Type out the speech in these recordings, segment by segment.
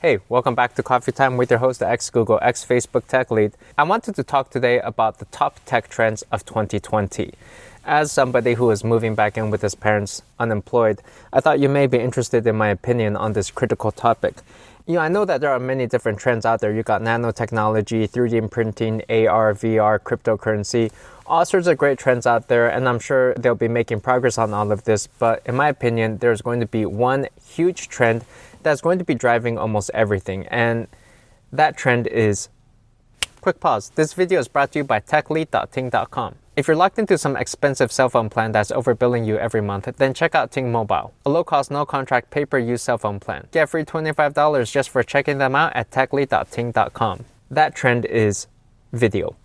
Hey, welcome back to Coffee Time with your host, ex Google, ex Facebook tech lead. I wanted to talk today about the top tech trends of 2020. As somebody who is moving back in with his parents unemployed, I thought you may be interested in my opinion on this critical topic. You know, I know that there are many different trends out there. You got nanotechnology, 3D printing, AR, VR, cryptocurrency, all sorts of great trends out there, and I'm sure they'll be making progress on all of this. But in my opinion, there's going to be one huge trend that's going to be driving almost everything. And that trend is quick pause. This video is brought to you by techlead.ting.com. If you're locked into some expensive cell phone plan that's overbilling you every month, then check out Ting Mobile, a low cost, no contract, pay per use cell phone plan. Get free $25 just for checking them out at techlead.ting.com. That trend is video.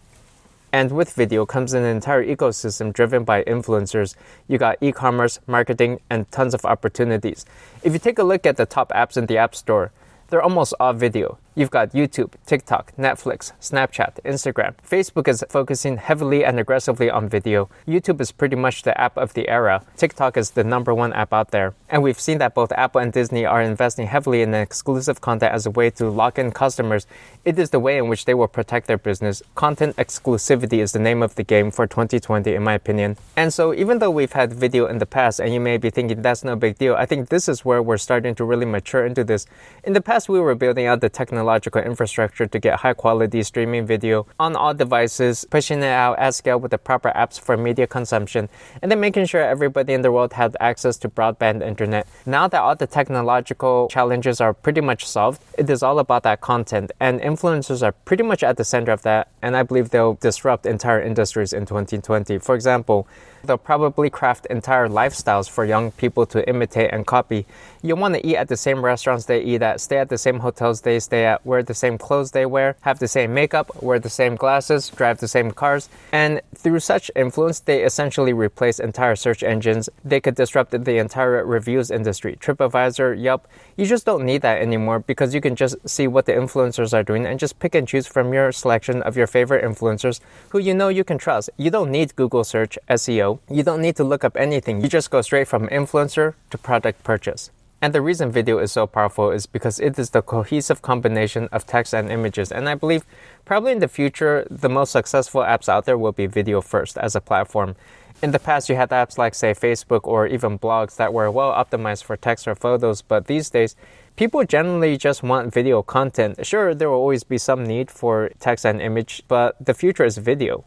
And with video comes an entire ecosystem driven by influencers. You got e commerce, marketing, and tons of opportunities. If you take a look at the top apps in the App Store, they're almost all video. You've got YouTube, TikTok, Netflix, Snapchat, Instagram. Facebook is focusing heavily and aggressively on video. YouTube is pretty much the app of the era. TikTok is the number one app out there. And we've seen that both Apple and Disney are investing heavily in exclusive content as a way to lock in customers. It is the way in which they will protect their business. Content exclusivity is the name of the game for 2020, in my opinion. And so, even though we've had video in the past, and you may be thinking that's no big deal, I think this is where we're starting to really mature into this. In the past, we were building out the technology technological infrastructure to get high quality streaming video on all devices, pushing it out at scale with the proper apps for media consumption, and then making sure everybody in the world had access to broadband internet. Now that all the technological challenges are pretty much solved, it is all about that content, and influencers are pretty much at the center of that, and I believe they'll disrupt entire industries in 2020. For example, They'll probably craft entire lifestyles for young people to imitate and copy. You'll want to eat at the same restaurants they eat at, stay at the same hotels they stay at, wear the same clothes they wear, have the same makeup, wear the same glasses, drive the same cars. And through such influence, they essentially replace entire search engines. They could disrupt the entire reviews industry. TripAdvisor, Yelp, you just don't need that anymore because you can just see what the influencers are doing and just pick and choose from your selection of your favorite influencers who you know you can trust. You don't need Google search, SEO, you don't need to look up anything. You just go straight from influencer to product purchase. And the reason video is so powerful is because it is the cohesive combination of text and images. And I believe probably in the future, the most successful apps out there will be video first as a platform. In the past, you had apps like, say, Facebook or even blogs that were well optimized for text or photos, but these days, people generally just want video content. Sure, there will always be some need for text and image, but the future is video.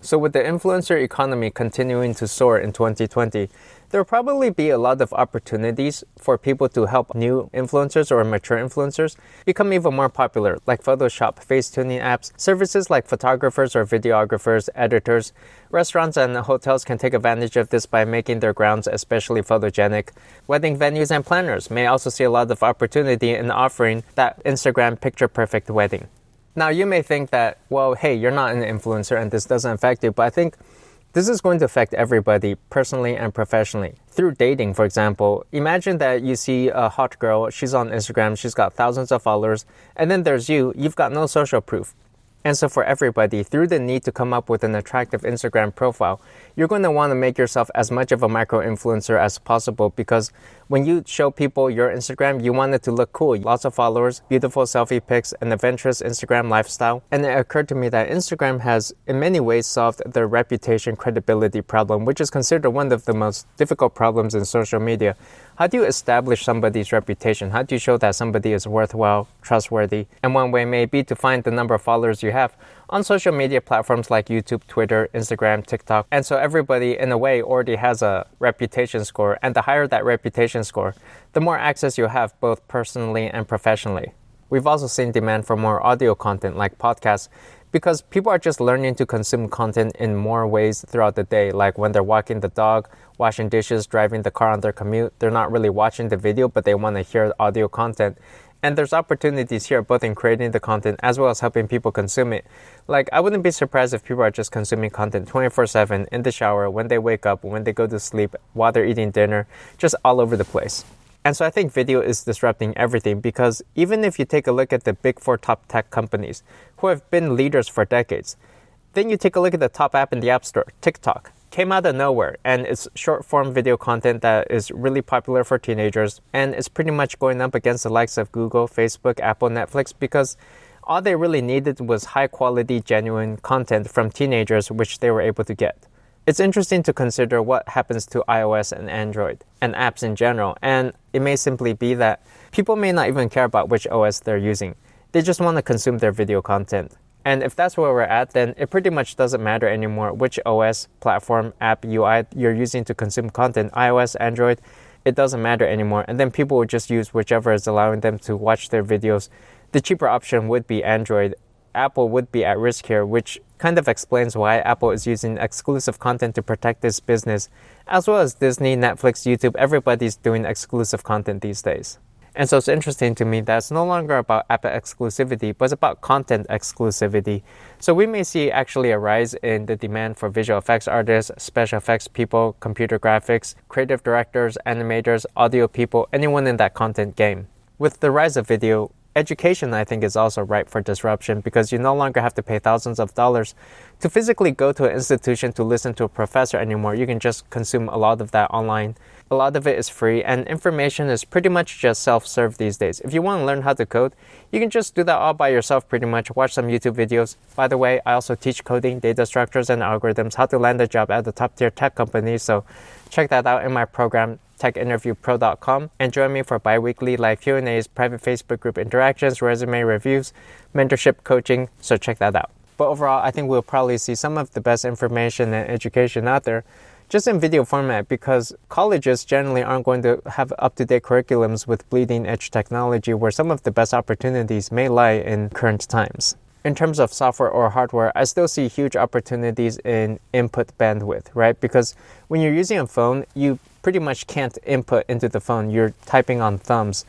So, with the influencer economy continuing to soar in 2020, there will probably be a lot of opportunities for people to help new influencers or mature influencers become even more popular, like Photoshop, face tuning apps, services like photographers or videographers, editors. Restaurants and hotels can take advantage of this by making their grounds especially photogenic. Wedding venues and planners may also see a lot of opportunity in offering that Instagram picture perfect wedding. Now, you may think that, well, hey, you're not an influencer and this doesn't affect you, but I think this is going to affect everybody personally and professionally. Through dating, for example, imagine that you see a hot girl, she's on Instagram, she's got thousands of followers, and then there's you, you've got no social proof. And so, for everybody, through the need to come up with an attractive Instagram profile, you're going to want to make yourself as much of a micro influencer as possible because when you show people your Instagram, you want it to look cool. Lots of followers, beautiful selfie pics, an adventurous Instagram lifestyle. And it occurred to me that Instagram has, in many ways, solved the reputation credibility problem, which is considered one of the most difficult problems in social media. How do you establish somebody's reputation? How do you show that somebody is worthwhile, trustworthy? And one way may be to find the number of followers you have on social media platforms like YouTube, Twitter, Instagram, TikTok. And so everybody, in a way, already has a reputation score. And the higher that reputation score, the more access you have both personally and professionally. We've also seen demand for more audio content like podcasts because people are just learning to consume content in more ways throughout the day, like when they're walking the dog, washing dishes, driving the car on their commute. They're not really watching the video, but they want to hear audio content. And there's opportunities here both in creating the content as well as helping people consume it. Like, I wouldn't be surprised if people are just consuming content 24 7 in the shower, when they wake up, when they go to sleep, while they're eating dinner, just all over the place. And so I think video is disrupting everything because even if you take a look at the big four top tech companies who have been leaders for decades, then you take a look at the top app in the App Store, TikTok, came out of nowhere and it's short form video content that is really popular for teenagers and it's pretty much going up against the likes of Google, Facebook, Apple, Netflix because all they really needed was high quality, genuine content from teenagers, which they were able to get. It's interesting to consider what happens to iOS and Android and apps in general, and it may simply be that people may not even care about which OS they're using. They just want to consume their video content. And if that's where we're at, then it pretty much doesn't matter anymore which OS, platform, app, UI you're using to consume content iOS, Android, it doesn't matter anymore. And then people will just use whichever is allowing them to watch their videos. The cheaper option would be Android. Apple would be at risk here, which kind of explains why Apple is using exclusive content to protect this business, as well as Disney, Netflix, YouTube. Everybody's doing exclusive content these days. And so it's interesting to me that it's no longer about app exclusivity, but it's about content exclusivity. So we may see actually a rise in the demand for visual effects artists, special effects people, computer graphics, creative directors, animators, audio people, anyone in that content game. With the rise of video, education, I think, is also ripe for disruption because you no longer have to pay thousands of dollars to physically go to an institution to listen to a professor anymore. You can just consume a lot of that online. A lot of it is free, and information is pretty much just self serve these days. If you want to learn how to code, you can just do that all by yourself pretty much. Watch some YouTube videos. By the way, I also teach coding, data structures, and algorithms, how to land a job at the top tier tech company. So check that out in my program techinterviewpro.com and join me for bi-weekly live Q&As, private Facebook group interactions, resume reviews, mentorship coaching, so check that out. But overall, I think we'll probably see some of the best information and education out there just in video format because colleges generally aren't going to have up-to-date curriculums with bleeding edge technology where some of the best opportunities may lie in current times in terms of software or hardware, I still see huge opportunities in input bandwidth, right? Because when you're using a phone, you pretty much can't input into the phone. You're typing on thumbs.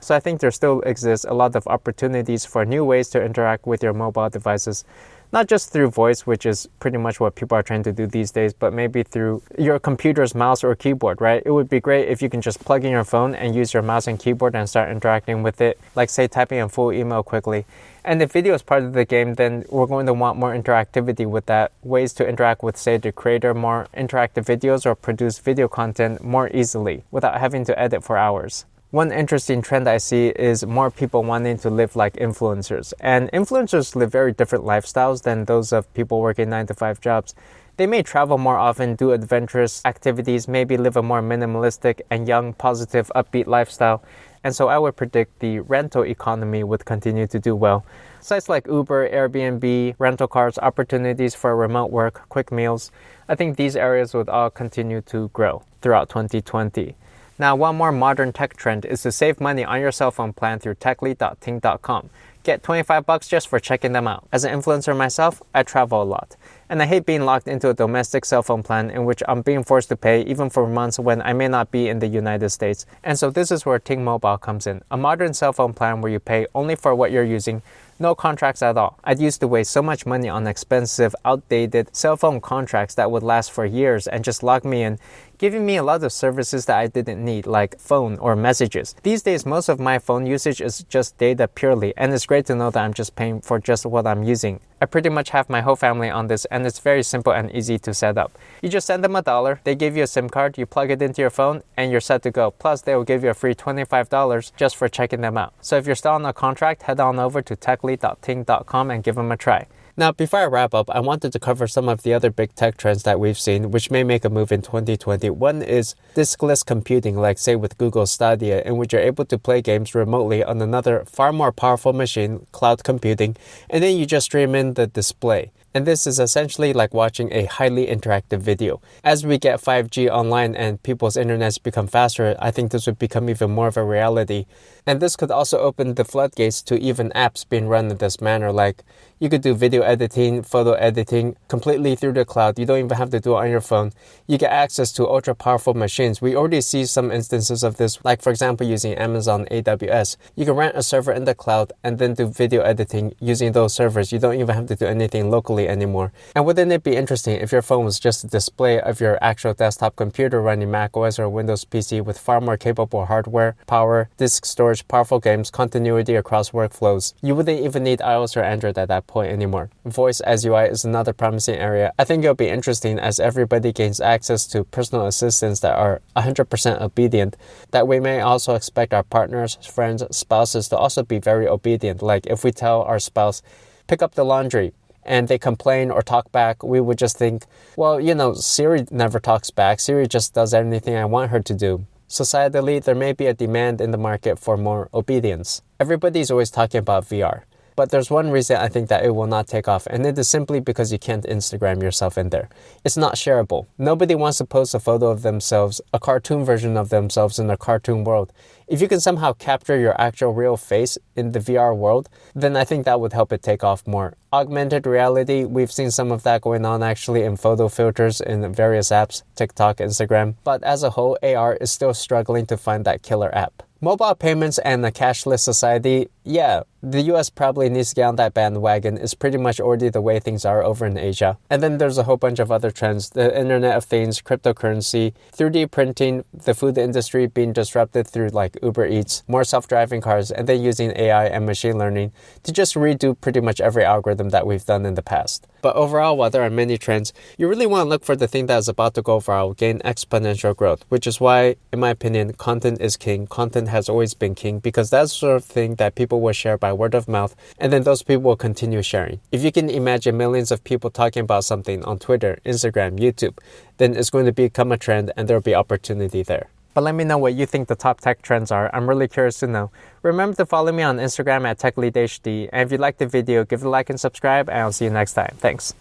So I think there still exists a lot of opportunities for new ways to interact with your mobile devices not just through voice, which is pretty much what people are trying to do these days, but maybe through your computer's mouse or keyboard, right? It would be great if you can just plug in your phone and use your mouse and keyboard and start interacting with it, like say typing a full email quickly. And if video is part of the game, then we're going to want more interactivity with that, ways to interact with, say, the creator, more interactive videos or produce video content more easily without having to edit for hours. One interesting trend I see is more people wanting to live like influencers. And influencers live very different lifestyles than those of people working 9 to 5 jobs. They may travel more often, do adventurous activities, maybe live a more minimalistic and young, positive, upbeat lifestyle. And so I would predict the rental economy would continue to do well. Sites like Uber, Airbnb, rental cars, opportunities for remote work, quick meals, I think these areas would all continue to grow throughout 2020. Now, one more modern tech trend is to save money on your cell phone plan through techlead.ting.com. Get 25 bucks just for checking them out. As an influencer myself, I travel a lot. And I hate being locked into a domestic cell phone plan in which I'm being forced to pay even for months when I may not be in the United States. And so this is where Ting Mobile comes in. A modern cell phone plan where you pay only for what you're using no contracts at all. I'd used to waste so much money on expensive, outdated cell phone contracts that would last for years and just lock me in, giving me a lot of services that I didn't need, like phone or messages. These days, most of my phone usage is just data purely, and it's great to know that I'm just paying for just what I'm using. I pretty much have my whole family on this, and it's very simple and easy to set up. You just send them a dollar, they give you a SIM card, you plug it into your phone, and you're set to go. Plus, they will give you a free $25 just for checking them out. So if you're still on a contract, head on over to techlead.ting.com and give them a try. Now, before I wrap up, I wanted to cover some of the other big tech trends that we've seen, which may make a move in 2020. One is diskless computing, like, say, with Google Stadia, in which you're able to play games remotely on another far more powerful machine, cloud computing, and then you just stream in the display. And this is essentially like watching a highly interactive video. As we get 5G online and people's internets become faster, I think this would become even more of a reality. And this could also open the floodgates to even apps being run in this manner. Like you could do video editing, photo editing completely through the cloud. You don't even have to do it on your phone. You get access to ultra powerful machines. We already see some instances of this, like for example, using Amazon AWS. You can rent a server in the cloud and then do video editing using those servers. You don't even have to do anything locally anymore. And wouldn't it be interesting if your phone was just a display of your actual desktop computer running Mac OS or Windows PC with far more capable hardware, power, disk storage, powerful games, continuity across workflows? You wouldn't even need iOS or Android at that point anymore. Voice as UI is another promising area. I think it'll be interesting as everybody gains access to personal assistants that are 100% obedient, that we may also expect our partners, friends, spouses to also be very obedient. Like if we tell our spouse, pick up the laundry, and they complain or talk back, we would just think, well, you know, Siri never talks back. Siri just does anything I want her to do. Societally, there may be a demand in the market for more obedience. Everybody's always talking about VR. But there's one reason I think that it will not take off, and it is simply because you can't Instagram yourself in there. It's not shareable. Nobody wants to post a photo of themselves, a cartoon version of themselves in a cartoon world. If you can somehow capture your actual real face in the VR world, then I think that would help it take off more. Augmented reality, we've seen some of that going on actually in photo filters in various apps, TikTok, Instagram. But as a whole, AR is still struggling to find that killer app. Mobile payments and a cashless society, yeah, the US probably needs to get on that bandwagon. It's pretty much already the way things are over in Asia. And then there's a whole bunch of other trends the Internet of Things, cryptocurrency, 3D printing, the food industry being disrupted through like Uber Eats, more self driving cars, and then using AI and machine learning to just redo pretty much every algorithm that we've done in the past. But overall, while there are many trends, you really want to look for the thing that is about to go viral, gain exponential growth, which is why, in my opinion, content is king. Content has always been king because that's the sort of thing that people will share by word of mouth, and then those people will continue sharing. If you can imagine millions of people talking about something on Twitter, Instagram, YouTube, then it's going to become a trend and there will be opportunity there. But let me know what you think the top tech trends are. I'm really curious to know. Remember to follow me on Instagram at TechLeadHD. And if you liked the video, give it a like and subscribe, and I'll see you next time. Thanks.